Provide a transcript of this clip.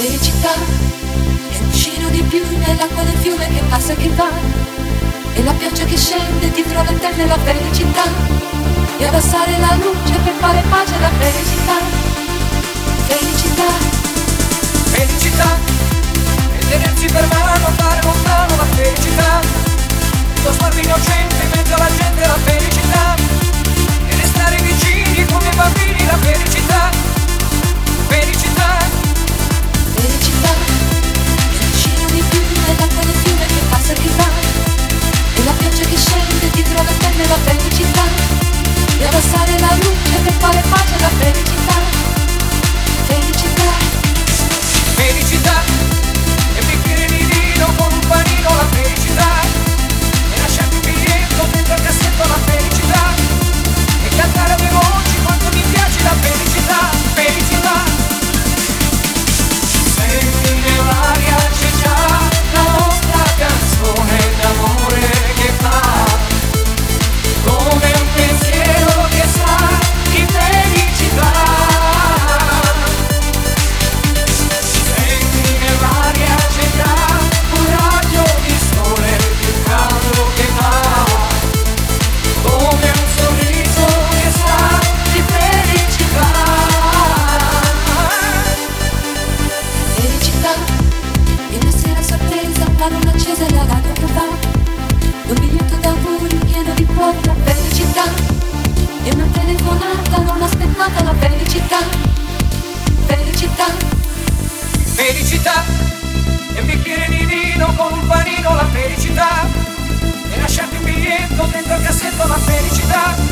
le città e uscino di più nell'acqua del fiume che passa e che va. E la pioggia che scende dietro la terra è la felicità. E abbassare la luce per fare pace alla felicità. della felicità e abbassare la luce felicità. E un bicchiere di vino con un panino la felicità. E lasciate un biglietto dentro il cassetto la felicità.